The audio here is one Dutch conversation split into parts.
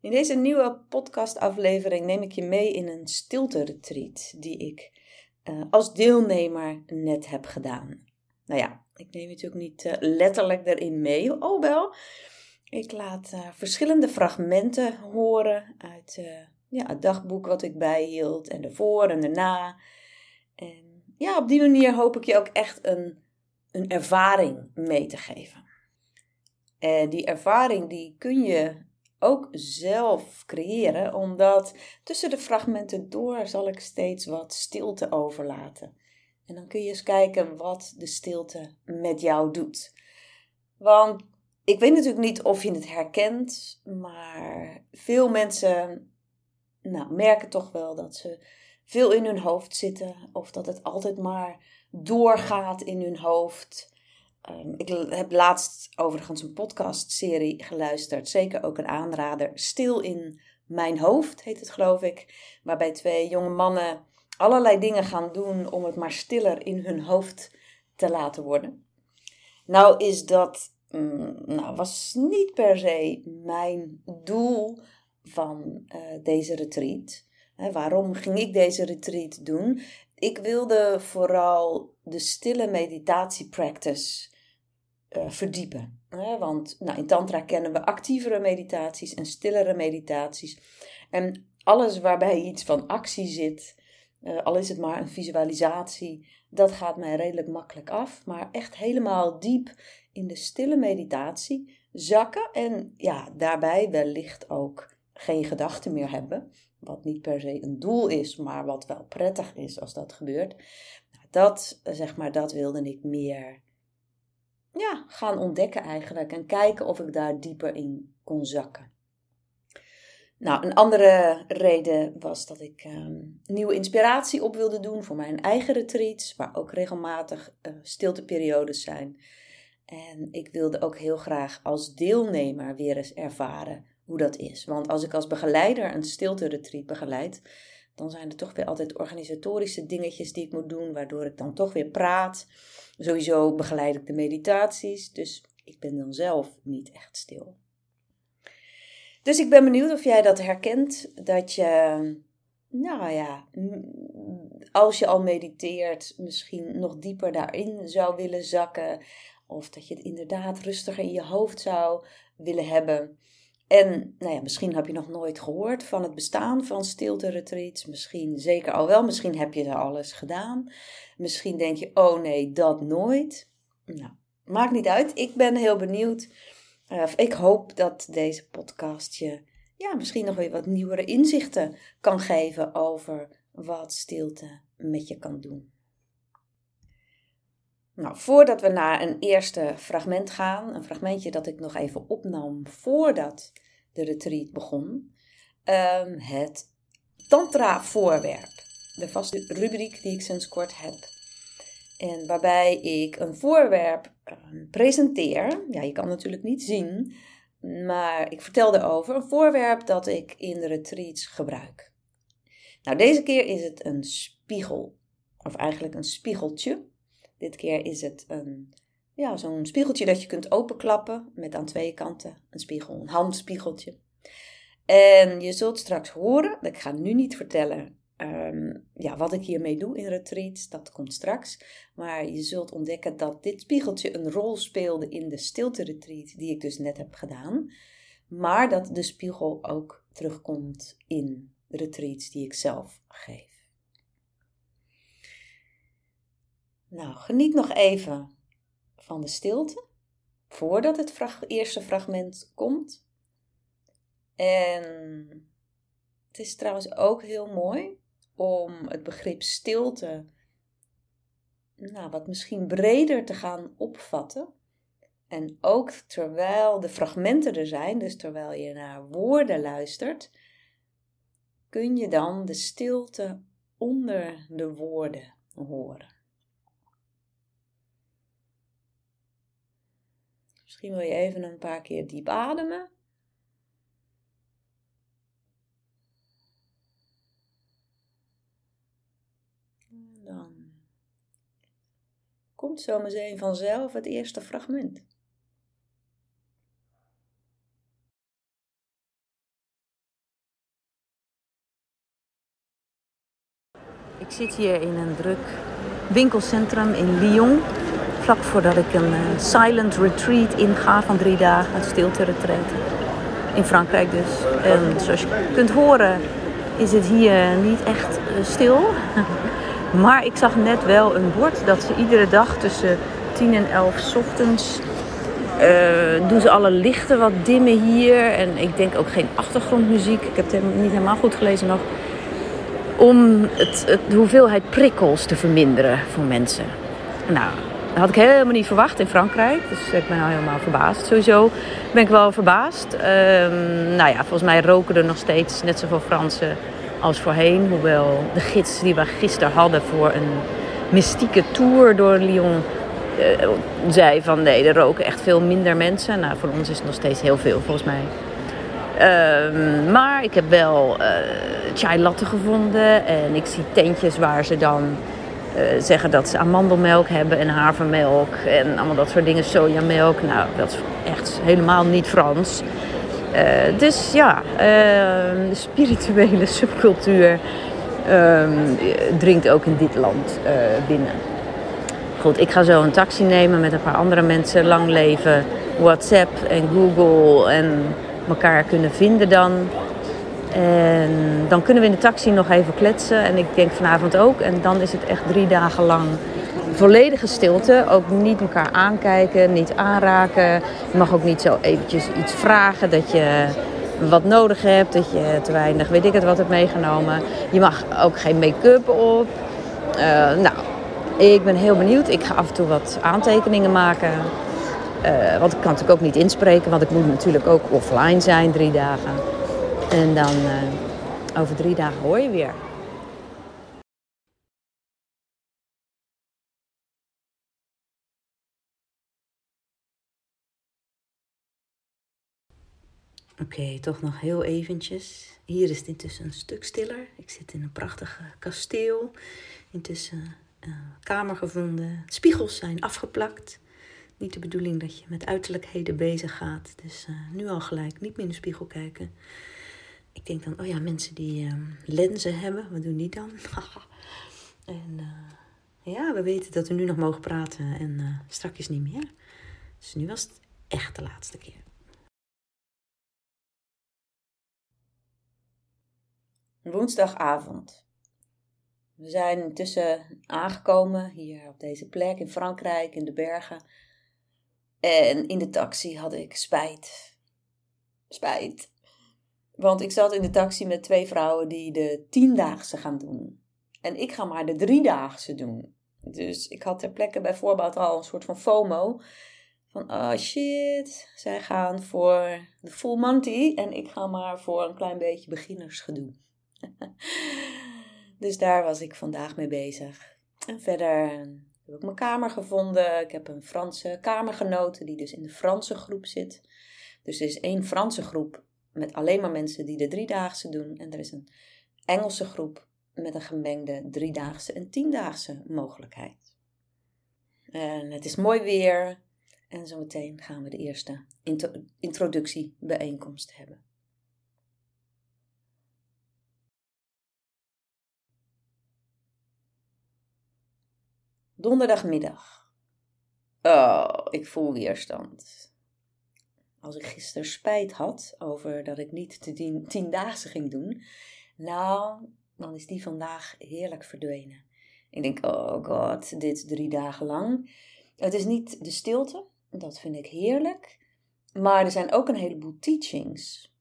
In deze nieuwe podcastaflevering neem ik je mee in een stilte-retreat die ik uh, als deelnemer net heb gedaan. Nou ja, ik neem je natuurlijk niet uh, letterlijk erin mee, oh wel. Ik laat uh, verschillende fragmenten horen uit ja, het dagboek wat ik bijhield en de voor en de na. En ja, op die manier hoop ik je ook echt een, een ervaring mee te geven. En die ervaring die kun je ook zelf creëren, omdat tussen de fragmenten door zal ik steeds wat stilte overlaten. En dan kun je eens kijken wat de stilte met jou doet. Want ik weet natuurlijk niet of je het herkent, maar veel mensen nou, merken toch wel dat ze veel in hun hoofd zitten of dat het altijd maar doorgaat in hun hoofd. Ehm, ik heb laatst overigens een podcastserie geluisterd. Zeker ook een aanrader. Stil in mijn hoofd heet het, geloof ik. Waarbij twee jonge mannen allerlei dingen gaan doen om het maar stiller in hun hoofd te laten worden. Nou is dat, mm, nou was niet per se mijn doel van uh, deze retreat. waarom ging ik deze retreat doen? Ik wilde vooral de stille meditatie practice uh, verdiepen. Hè? Want nou, in Tantra kennen we actievere meditaties en stillere meditaties. En alles waarbij iets van actie zit, uh, al is het maar een visualisatie, dat gaat mij redelijk makkelijk af. Maar echt helemaal diep in de stille meditatie zakken en ja, daarbij wellicht ook geen gedachten meer hebben. Wat niet per se een doel is, maar wat wel prettig is als dat gebeurt. Dat, zeg maar, dat wilde ik meer ja, gaan ontdekken eigenlijk. En kijken of ik daar dieper in kon zakken. Nou, een andere reden was dat ik um, nieuwe inspiratie op wilde doen voor mijn eigen retreats, waar ook regelmatig uh, stilteperiodes zijn. En ik wilde ook heel graag als deelnemer weer eens ervaren hoe dat is. Want als ik als begeleider een stilte-retreat begeleid, dan zijn er toch weer altijd organisatorische dingetjes die ik moet doen, waardoor ik dan toch weer praat. Sowieso begeleid ik de meditaties, dus ik ben dan zelf niet echt stil. Dus ik ben benieuwd of jij dat herkent, dat je, nou ja, als je al mediteert, misschien nog dieper daarin zou willen zakken. Of dat je het inderdaad rustiger in je hoofd zou willen hebben. En nou ja, misschien heb je nog nooit gehoord van het bestaan van stilte-retreats. Misschien zeker al wel. Misschien heb je er alles gedaan. Misschien denk je, oh nee, dat nooit. Nou, maakt niet uit. Ik ben heel benieuwd. Uh, ik hoop dat deze podcast je ja, misschien nog weer wat nieuwere inzichten kan geven over wat stilte met je kan doen. Nou, voordat we naar een eerste fragment gaan, een fragmentje dat ik nog even opnam voordat de retreat begon, um, het Tantra-voorwerp. De vaste rubriek die ik sinds kort heb. En waarbij ik een voorwerp um, presenteer. Ja, je kan natuurlijk niet zien, maar ik vertel erover. Een voorwerp dat ik in de retreats gebruik. Nou, deze keer is het een spiegel. Of eigenlijk een spiegeltje. Dit keer is het een, ja, zo'n spiegeltje dat je kunt openklappen met aan twee kanten een spiegel, een handspiegeltje. En je zult straks horen, ik ga nu niet vertellen ehm, ja, wat ik hiermee doe in retreats, dat komt straks. Maar je zult ontdekken dat dit spiegeltje een rol speelde in de stilte retreat die ik dus net heb gedaan. Maar dat de spiegel ook terugkomt in retreats die ik zelf geef. Nou, geniet nog even van de stilte voordat het eerste fragment komt. En het is trouwens ook heel mooi om het begrip stilte nou, wat misschien breder te gaan opvatten. En ook terwijl de fragmenten er zijn, dus terwijl je naar woorden luistert, kun je dan de stilte onder de woorden horen. Misschien wil je even een paar keer diep ademen. En dan komt zo meteen vanzelf het eerste fragment. Ik zit hier in een druk winkelcentrum in Lyon. Voordat ik een uh, silent retreat inga van drie dagen, een stilte retreat. In Frankrijk dus. En zoals je kunt horen is het hier niet echt uh, stil. maar ik zag net wel een bord dat ze iedere dag tussen 10 en 11 ochtends uh, doen ze alle lichten wat dimmen hier. En ik denk ook geen achtergrondmuziek. Ik heb het niet helemaal goed gelezen nog. Om het, het, de hoeveelheid prikkels te verminderen voor mensen. Nou, dat had ik helemaal niet verwacht in Frankrijk. Dus ik ben al helemaal verbaasd. Sowieso ben ik wel verbaasd. Um, nou ja, volgens mij roken er nog steeds net zoveel Fransen als voorheen. Hoewel de gids die we gisteren hadden voor een mystieke tour door Lyon uh, zei van nee, er roken echt veel minder mensen. Nou, voor ons is het nog steeds heel veel volgens mij. Uh, maar ik heb wel uh, chai latte gevonden en ik zie tentjes waar ze dan zeggen dat ze amandelmelk hebben en havermelk en allemaal dat soort dingen, sojamelk. Nou, dat is echt helemaal niet Frans. dus ja, ehm, de spirituele subcultuur ehm, dringt ook in dit land binnen. Goed, ik ga zo een taxi nemen met een paar andere mensen. Lang leven, WhatsApp en Google en elkaar kunnen vinden dan. En dan kunnen we in de taxi nog even kletsen. En ik denk vanavond ook. En dan is het echt drie dagen lang volledige stilte. Ook niet elkaar aankijken, niet aanraken. Je mag ook niet zo eventjes iets vragen dat je wat nodig hebt. Dat je te weinig, weet ik het, wat hebt meegenomen. Je mag ook geen make-up op. Uh, nou, ik ben heel benieuwd. Ik ga af en toe wat aantekeningen maken. Uh, want ik kan natuurlijk ook niet inspreken, want ik moet natuurlijk ook offline zijn drie dagen. En dan uh, over drie dagen hoor je weer. Oké, toch nog heel eventjes. Hier is het intussen een stuk stiller. Ik zit in een prachtige kasteel. Intussen uh, kamer gevonden. Spiegels zijn afgeplakt. Niet de bedoeling dat je met uiterlijkheden bezig gaat. Dus uh, nu al gelijk niet meer in de spiegel kijken. Ik denk dan, oh ja, mensen die uh, lenzen hebben, wat doen die dan? en uh, ja, we weten dat we nu nog mogen praten en strakjes niet meer. Dus nu was het echt de laatste keer. Woensdagavond. We zijn intussen aangekomen hier op deze plek in Frankrijk, in de bergen. En in de taxi had ik spijt. Spijt. Want ik zat in de taxi met twee vrouwen die de tiendaagse gaan doen. En ik ga maar de driedaagse doen. Dus ik had ter plekke bij voorbaat al een soort van FOMO. Van, oh shit, zij gaan voor de full monty en ik ga maar voor een klein beetje beginnersgedoe. Dus daar was ik vandaag mee bezig. En verder heb ik mijn kamer gevonden. Ik heb een Franse kamergenote die dus in de Franse groep zit. Dus er is één Franse groep met alleen maar mensen die de driedaagse doen. En er is een Engelse groep met een gemengde driedaagse en tiendaagse mogelijkheid. En het is mooi weer. En zometeen gaan we de eerste introductiebijeenkomst hebben. Donderdagmiddag. Oh, ik voel weerstand. Als ik gisteren spijt had over dat ik niet de tien, tiendaagse ging doen, nou, dan is die vandaag heerlijk verdwenen. Ik denk, oh god, dit drie dagen lang. Het is niet de stilte, dat vind ik heerlijk. Maar er zijn ook een heleboel teachings.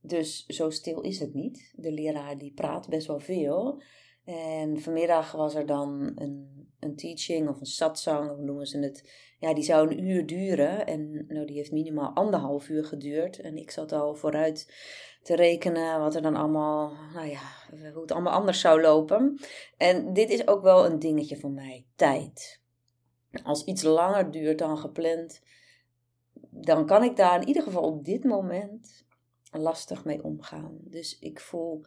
Dus zo stil is het niet. De leraar die praat best wel veel. En vanmiddag was er dan een, een teaching of een satsang, hoe noemen ze het. Ja, die zou een uur duren. En nou, die heeft minimaal anderhalf uur geduurd. En ik zat al vooruit te rekenen wat er dan allemaal, nou ja, hoe het allemaal anders zou lopen. En dit is ook wel een dingetje voor mij, tijd. Als iets langer duurt dan gepland, dan kan ik daar in ieder geval op dit moment lastig mee omgaan. Dus ik voel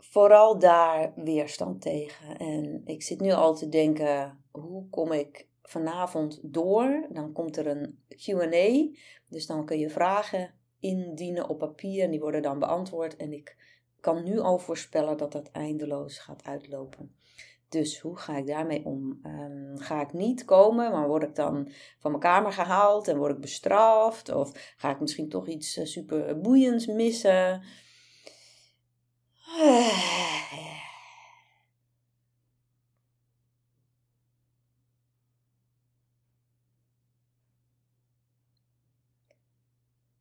vooral daar weerstand tegen. En ik zit nu al te denken, hoe kom ik vanavond door? Dan komt er een Q&A, dus dan kun je vragen indienen op papier en die worden dan beantwoord. En ik kan nu al voorspellen dat dat eindeloos gaat uitlopen. Dus hoe ga ik daarmee om? Ehm, ga ik niet komen, maar word ik dan van mijn kamer gehaald en word ik bestraft? Of ga ik misschien toch iets uh, super boeiends missen?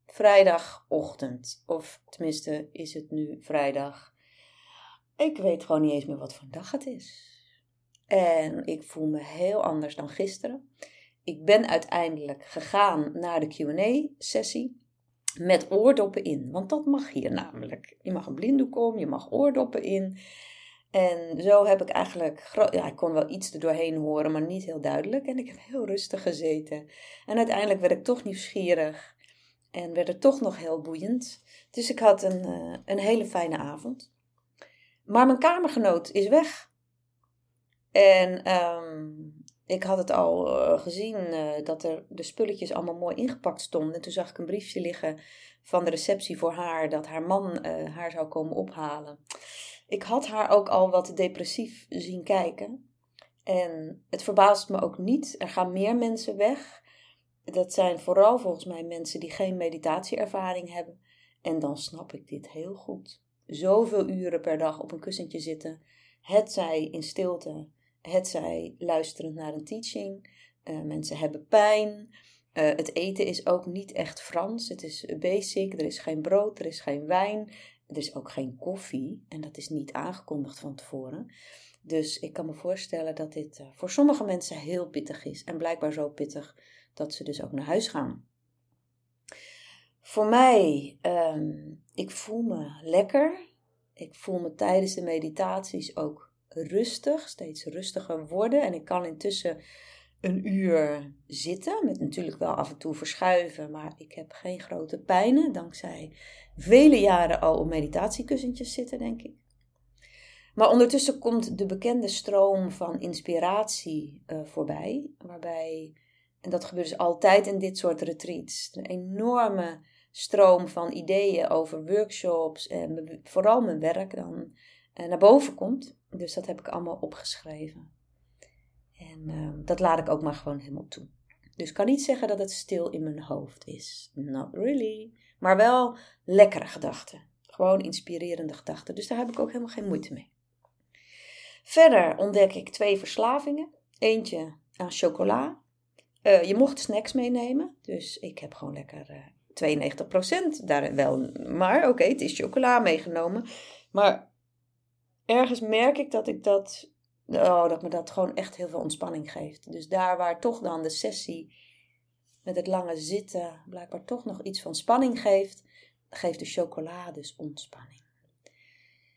Vrijdagochtend, of tenminste is het nu vrijdag. Ik weet gewoon niet eens meer wat voor dag het is. En ik voel me heel anders dan gisteren. Ik ben uiteindelijk gegaan naar de QA-sessie met oordoppen in. Want dat mag hier namelijk. Je mag een blinddoek om, je mag oordoppen in. En zo heb ik eigenlijk, ja, ik kon wel iets er doorheen horen, maar niet heel duidelijk. En ik heb heel rustig gezeten. En uiteindelijk werd ik toch nieuwsgierig en werd het toch nog heel boeiend. Dus ik had een, uh, een hele fijne avond. Maar mijn kamergenoot is weg. En um, ik had het al uh, gezien uh, dat er de spulletjes allemaal mooi ingepakt stonden. En toen zag ik een briefje liggen van de receptie voor haar dat haar man uh, haar zou komen ophalen. Ik had haar ook al wat depressief zien kijken. En het verbaast me ook niet. Er gaan meer mensen weg. Dat zijn vooral volgens mij mensen die geen meditatieervaring hebben. En dan snap ik dit heel goed. Zoveel uren per dag op een kussentje zitten. Het zij in stilte het zij luisterend naar een teaching. Uh, mensen hebben pijn. Uh, het eten is ook niet echt Frans. Het is basic. Er is geen brood, er is geen wijn. Er is ook geen koffie. En dat is niet aangekondigd van tevoren. Dus ik kan me voorstellen dat dit uh, voor sommige mensen heel pittig is. En blijkbaar zo pittig dat ze dus ook naar huis gaan. Voor mij, um, ik voel me lekker. Ik voel me tijdens de meditaties ook rustig, steeds rustiger worden. En ik kan intussen een uur zitten, met natuurlijk wel af en toe verschuiven, maar ik heb geen grote pijnen, dankzij vele jaren al op meditatiekussentjes zitten, denk ik. Maar ondertussen komt de bekende stroom van inspiratie uh, voorbij, waarbij, en dat gebeurt dus altijd in dit soort retreats, een enorme stroom van ideeën over workshops en vooral mijn werk dan naar boven komt. Dus dat heb ik allemaal opgeschreven. En uh, dat laat ik ook maar gewoon helemaal toe. Dus ik kan niet zeggen dat het stil in mijn hoofd is. Not really. Maar wel lekkere gedachten. Gewoon inspirerende gedachten. Dus daar heb ik ook helemaal geen moeite mee. Verder ontdek ik twee verslavingen. Eentje aan chocola. Uh, je mocht snacks meenemen. Dus ik heb gewoon lekker uh, 92% daar wel. Maar oké, het is chocola meegenomen. Maar ergens merk ik dat ik dat, oh, dat me dat gewoon echt heel veel ontspanning geeft. Dus daar waar toch dan de sessie met het lange zitten blijkbaar toch nog iets van spanning geeft, geeft de chocolade dus ontspanning.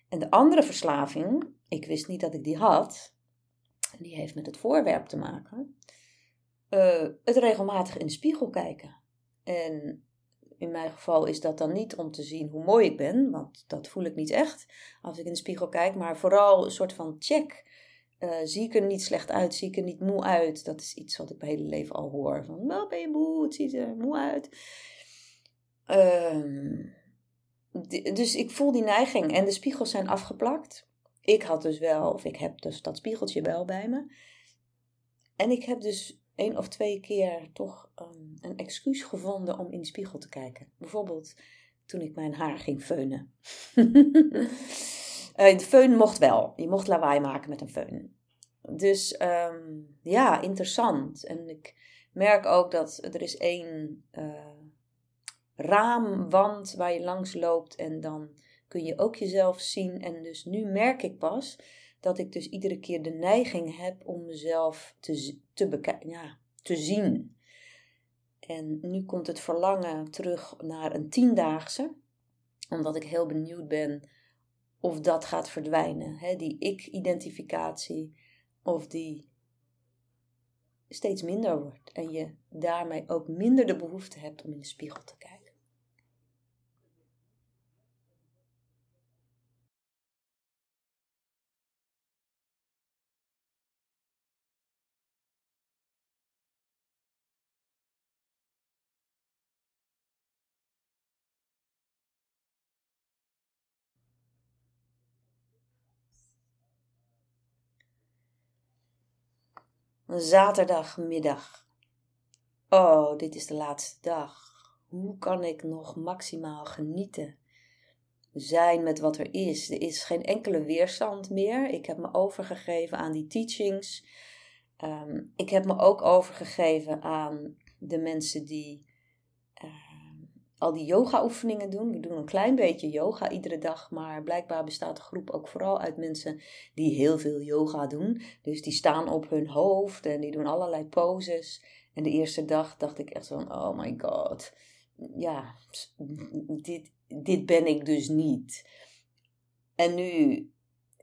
En de andere verslaving, ik wist niet dat ik die had, die heeft met het voorwerp te maken. Uh, het regelmatig in de spiegel kijken. En in mijn geval is dat dan niet om te zien hoe mooi ik ben, want dat voel ik niet echt als ik in de spiegel kijk, maar vooral een soort van check. Uh, zie ik er niet slecht uit? Zie ik er niet moe uit? Dat is iets wat ik mijn hele leven al hoor. Van, wel ben je moe? Het ziet er moe uit. Uh, dus ik voel die neiging. En de spiegels zijn afgeplakt. Ik had dus wel, of ik heb dus dat spiegeltje wel bij me. En ik heb dus één of twee keer toch um, een excuus gevonden om in de spiegel te kijken. Bijvoorbeeld toen ik mijn haar ging feunen. uh, de feun mocht wel. Je mocht lawaai maken met een feun. Dus um, ja, interessant. En ik merk ook dat er is één uh, raamwand waar je langs loopt en dan kun je ook jezelf zien. En dus nu merk ik pas dat ik dus iedere keer de neiging heb om mezelf te, te, ja, te zien. En nu komt het verlangen terug naar een tiendaagse, omdat ik heel benieuwd ben of dat gaat verdwijnen. Hè? Die ik-identificatie, of die steeds minder wordt. En je daarmee ook minder de behoefte hebt om in de spiegel te kijken. Zaterdagmiddag. Oh, dit is de laatste dag. Hoe kan ik nog maximaal genieten? Zijn met wat er is. Er is geen enkele weerstand meer. Ik heb me overgegeven aan die teachings. Ehm, ik heb me ook overgegeven aan de mensen die al die yoga-oefeningen doen. We doen een klein beetje yoga iedere dag, maar blijkbaar bestaat de groep ook vooral uit mensen die heel veel yoga doen. Dus die staan op hun hoofd en die doen allerlei poses. En de eerste dag dacht ik echt van, oh my god, ja, dit, dit ben ik dus niet. En nu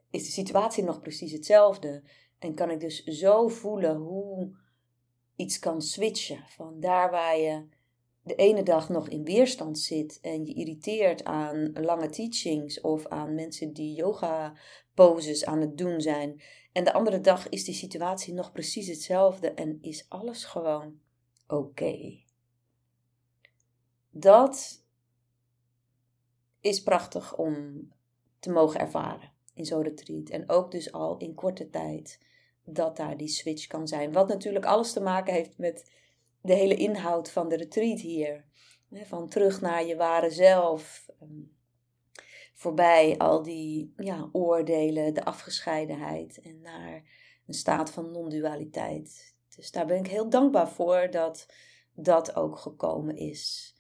is de situatie nog precies hetzelfde. En kan ik dus zo voelen hoe iets kan switchen. Van daar waar je de ene dag nog in weerstand zit en je irriteert aan lange teachings of aan mensen die yoga poses aan het doen zijn. En de andere dag is die situatie nog precies hetzelfde en is alles gewoon oké. Dat is prachtig om te mogen ervaren in zo'n retreat. En ook dus al in korte tijd dat daar die switch kan zijn. Wat natuurlijk alles te maken heeft met de hele inhoud van de retreat hier. Van terug naar je ware zelf. Ehm, voorbij al die ja, oordelen, de afgescheidenheid. En naar een staat van non-dualiteit. Dus daar ben ik heel dankbaar voor dat dat ook gekomen is.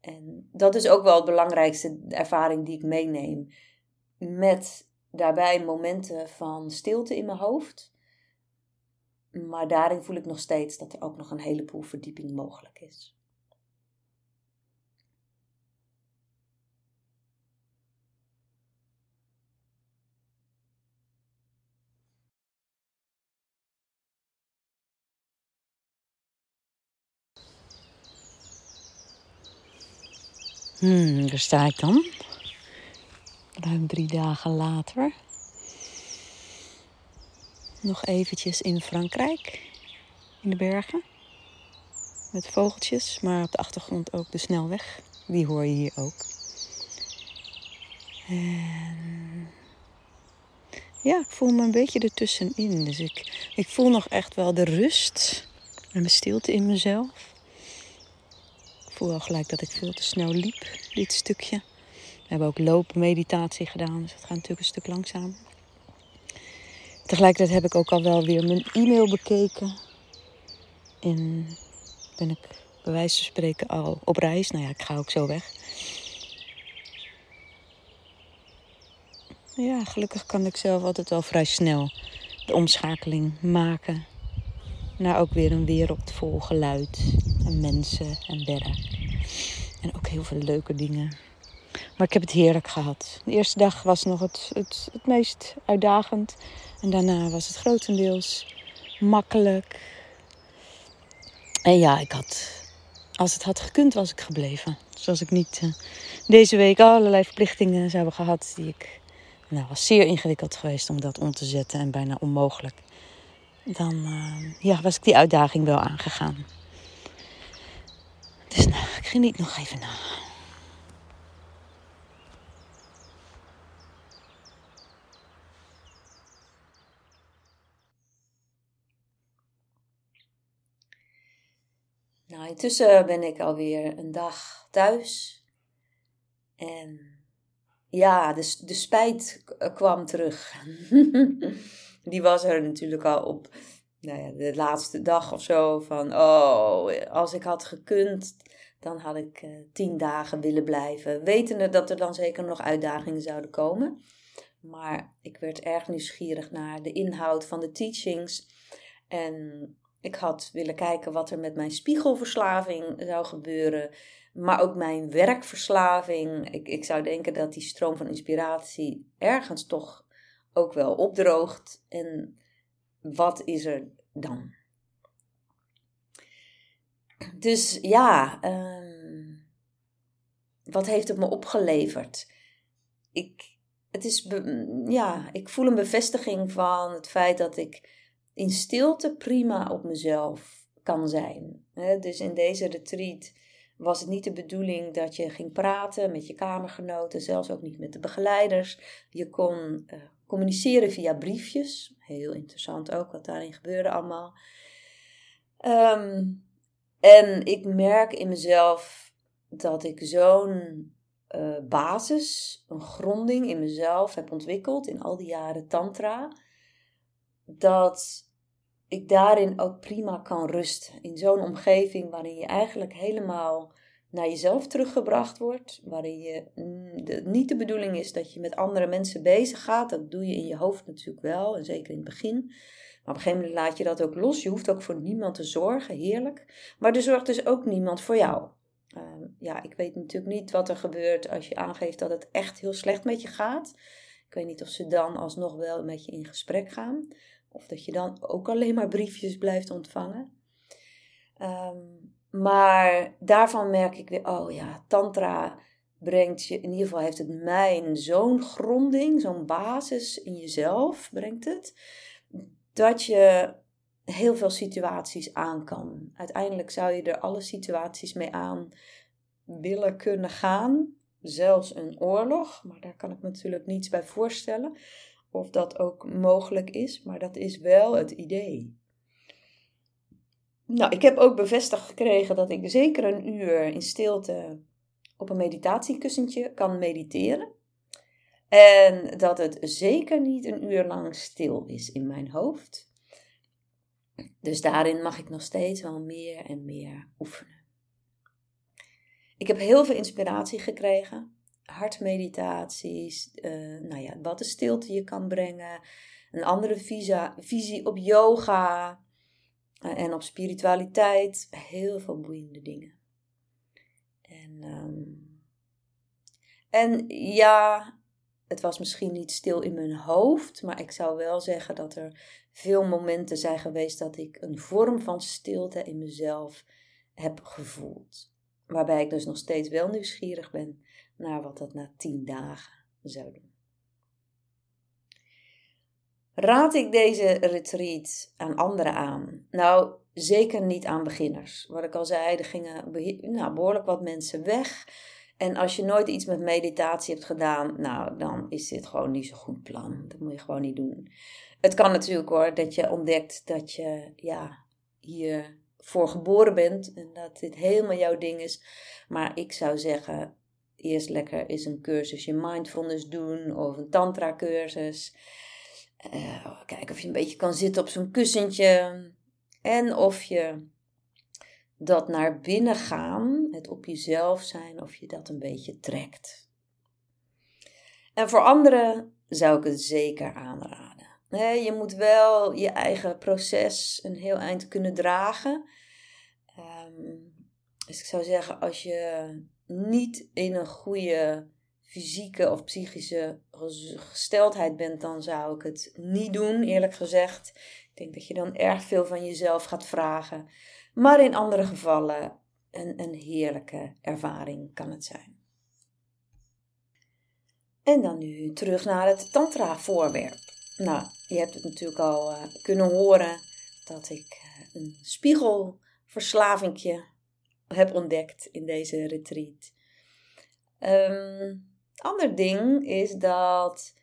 En dat is ook wel de belangrijkste ervaring die ik meeneem. Met daarbij momenten van stilte in mijn hoofd. Maar daarin voel ik nog steeds dat er ook nog een heleboel verdieping mogelijk is. Hmm, daar sta ik dan. Ruim drie dagen later. Nog eventjes in Frankrijk. In de bergen. Met vogeltjes, maar op de achtergrond ook de snelweg. Die hoor je hier ook. En ja, ik voel me een beetje ertussenin. Dus ik, ik voel nog echt wel de rust en de stilte in mezelf voel al gelijk dat ik veel te snel liep, dit stukje. We hebben ook loopmeditatie gedaan, dus het gaat natuurlijk een stuk langzamer. Tegelijkertijd heb ik ook al wel weer mijn e-mail bekeken. En ben ik bij wijze van spreken al op reis. Nou ja, ik ga ook zo weg. Ja, gelukkig kan ik zelf altijd wel vrij snel de omschakeling maken naar ook weer een wereld vol geluid en mensen en werk. En ook heel veel leuke dingen. Maar ik heb het heerlijk gehad. De eerste dag was nog het, het, het meest uitdagend. En daarna was het grotendeels makkelijk. En ja, ik had, als het had gekund, was ik gebleven. Zoals ik niet uh, deze week allerlei verplichtingen zou hebben gehad. Die ik, nou, was zeer ingewikkeld geweest om dat om te zetten en bijna onmogelijk dan uh, ja, was ik die uitdaging wel aangegaan. Dus nou, ik geniet nog even na. Nou, intussen ben ik alweer een dag thuis. En ja, de, de spijt kwam terug. die was er natuurlijk al op nou ja, de laatste dag of zo. Van, oh, als ik had gekund, dan had ik uh, tien dagen willen blijven. Wetende dat er dan zeker nog uitdagingen zouden komen. Maar ik werd erg nieuwsgierig naar de inhoud van de teachings. En ik had willen kijken wat er met mijn spiegelverslaving zou gebeuren. Maar ook mijn werkverslaving. Ik, ik zou denken dat die stroom van inspiratie ergens toch ook wel opdroogt. En wat is er dan? Dus ja, ehm, wat heeft het me opgeleverd? Ik, het is, ja, ik voel een bevestiging van het feit dat ik in stilte prima op mezelf kan zijn. dus in deze retreat was het niet de bedoeling dat je ging praten met je kamergenoten, zelfs ook niet met de begeleiders. Je kon uh, communiceren via briefjes. Heel interessant ook wat daarin gebeurde allemaal. Ehm, en ik merk in mezelf dat ik zo'n uh, basis, een gronding in mezelf heb ontwikkeld in al die jaren Tantra. Dat ik daarin ook prima kan rusten. In zo'n omgeving waarin je eigenlijk helemaal naar jezelf teruggebracht wordt. Waarin je mm, de, niet de bedoeling is dat je met andere mensen bezig gaat. Dat doe je in je hoofd natuurlijk wel, en zeker in het begin. Maar op een gegeven moment laat je dat ook los. Je hoeft ook voor niemand te zorgen, heerlijk. Maar er zorgt dus ook niemand voor jou. Ehm, ja, ik weet natuurlijk niet wat er gebeurt als je aangeeft dat het echt heel slecht met je gaat. Ik weet niet of ze dan alsnog wel met je in gesprek gaan. Of dat je dan ook alleen maar briefjes blijft ontvangen. Ehm, maar daarvan merk ik weer, oh ja, Tantra brengt je, in ieder geval heeft het mij zo'n gronding, zo'n basis in jezelf, brengt het, dat je heel veel situaties aan kan. Uiteindelijk zou je er alle situaties mee aan willen kunnen gaan. Zelfs een oorlog, maar daar kan ik natuurlijk niets bij voorstellen of dat ook mogelijk is, maar dat is wel het idee. Nou, ik heb ook bevestigd gekregen dat ik zeker een uur in stilte op een meditatiekussentje kan mediteren. En dat het zeker niet een uur lang stil is in mijn hoofd. Dus daarin mag ik nog steeds wel meer en meer oefenen. Ik heb heel veel inspiratie gekregen hartmeditaties, uh, nou ja, wat de stilte je kan brengen, een andere visie op yoga uh, en op spiritualiteit. Heel veel boeiende dingen. En, um, en ja, het was misschien niet stil in mijn hoofd, maar ik zou wel zeggen dat er veel momenten zijn geweest dat ik een vorm van stilte in mezelf heb gevoeld. Waarbij ik dus nog steeds wel nieuwsgierig ben naar wat dat na tien dagen zou doen. Raad ik deze retreat aan anderen aan? Nou, zeker niet aan beginners. Wat ik al zei, er gingen nou, behoorlijk wat mensen weg. En als je nooit iets met meditatie hebt gedaan, nou, dan is dit gewoon niet zo'n goed plan. Dat moet je gewoon niet doen. Het kan natuurlijk hoor, dat je ontdekt dat je ja, hier voor geboren bent en dat dit helemaal jouw ding is. Maar ik zou zeggen, eerst lekker eens een cursusje mindfulness doen of een tantra cursus. Uh, kijken of je een beetje kan zitten op zo'n kussentje. En of je dat naar binnen gaan, het op jezelf zijn, of je dat een beetje trekt. En voor anderen zou ik het zeker aanraden. Je moet wel je eigen proces een heel eind kunnen dragen. Ehm, dus ik zou zeggen, als je niet in een goede fysieke of psychische gesteldheid bent, dan zou ik het niet doen, eerlijk gezegd. Ik denk dat je dan erg veel van jezelf gaat vragen. Maar in andere gevallen een, een heerlijke ervaring kan het zijn. En dan nu terug naar het tantra-voorwerp. Nou, je hebt het natuurlijk al uh, kunnen horen dat ik uh, een spiegelverslavingje heb ontdekt in deze retreat. Um, ander ding is dat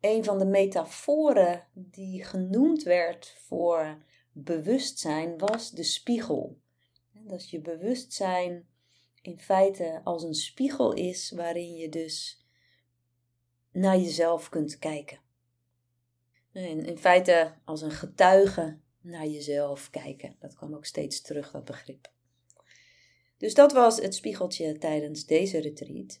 een van de metaforen die genoemd werd voor bewustzijn was de spiegel. Dat je bewustzijn in feite als een spiegel is waarin je dus naar jezelf kunt kijken. En in feite als een getuige naar jezelf kijken. Dat kwam ook steeds terug, dat begrip. Dus dat was het spiegeltje tijdens deze retreat.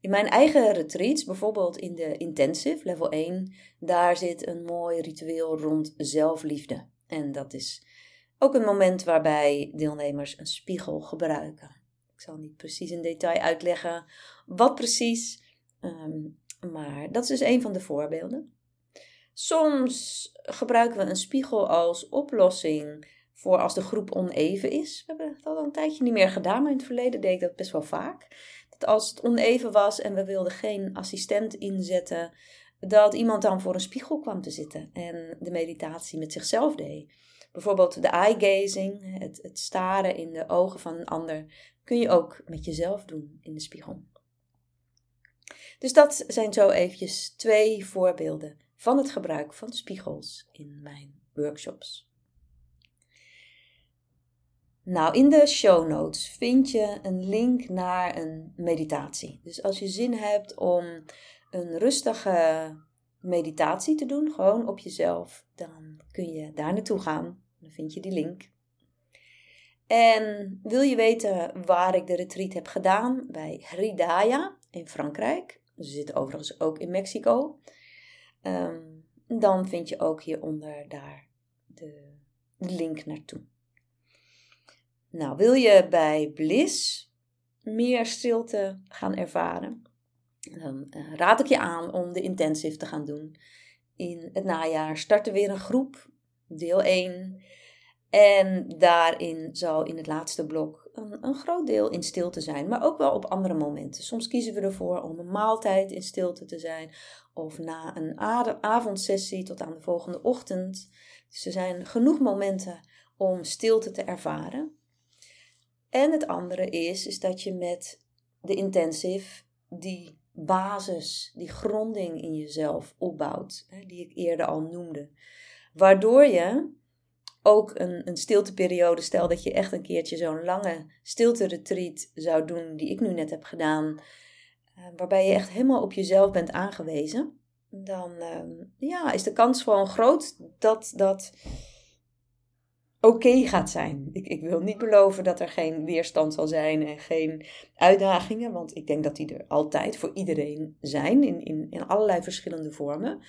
In mijn eigen retreats, bijvoorbeeld in de intensive, level 1, daar zit een mooi ritueel rond zelfliefde. En dat is ook een moment waarbij deelnemers een spiegel gebruiken. Ik zal niet precies in detail uitleggen wat precies, ehm, maar dat is dus een van de voorbeelden. Soms gebruiken we een spiegel als oplossing voor als de groep oneven is. We hebben dat al een tijdje niet meer gedaan, maar in het verleden deed ik dat best wel vaak. Dat als het oneven was en we wilden geen assistent inzetten, dat iemand dan voor een spiegel kwam te zitten en de meditatie met zichzelf deed. Bijvoorbeeld de eye gazing, het, het staren in de ogen van een ander, kun je ook met jezelf doen in de spiegel. Dus dat zijn zo eventjes twee voorbeelden van het gebruik van spiegels in mijn workshops. Nou, in de show notes vind je een link naar een meditatie. Dus als je zin hebt om een rustige meditatie te doen, gewoon op jezelf, dan kun je daar naartoe gaan. Dan vind je die link. En wil je weten waar ik de retreat heb gedaan? Bij Hridaya in Frankrijk. Ze zitten overigens ook in Mexico. Ehm, dan vind je ook hieronder daar de, link naartoe. Nou, wil je bij Bliss meer stilte gaan ervaren? Dan eh, raad ik je aan om de intensive te gaan doen. In het najaar starten weer een groep, deel 1. En daarin zal in het laatste blok een, een, groot deel in stilte zijn, maar ook wel op andere momenten. Soms kiezen we ervoor om een maaltijd in stilte te zijn, of na een avondsessie tot aan de volgende ochtend. Dus er zijn genoeg momenten om stilte te ervaren. En het andere is, is dat je met de intensive die basis, die gronding in jezelf opbouwt, die ik eerder al noemde. Waardoor je ook een, een stilteperiode, stel dat je echt een keertje zo'n lange stilte-retreat zou doen, die ik nu net heb gedaan, eh, waarbij je echt helemaal op jezelf bent aangewezen, dan ehm, ja, is de kans gewoon groot dat dat oké gaat zijn. Ik, ik wil niet beloven dat er geen weerstand zal zijn en geen uitdagingen, want ik denk dat die er altijd voor iedereen zijn, in, in, in allerlei verschillende vormen.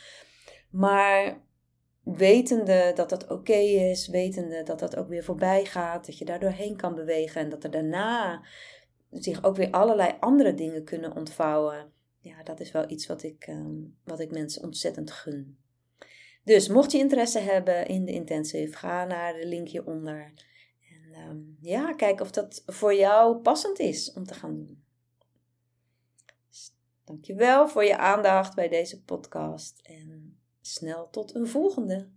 Maar wetende dat dat oké is, wetende dat dat ook weer voorbij gaat, dat je daar doorheen kan bewegen en dat er daarna zich ook weer allerlei andere dingen kunnen ontvouwen. Ja, dat is wel iets wat ik, ehm, wat ik mensen ontzettend gun. Dus mocht je interesse hebben in de intensive, ga naar de link hieronder. En ehm, ja, kijk of dat voor jou passend is om te gaan doen. Dus, dankjewel voor je aandacht bij deze podcast en snel tot een volgende.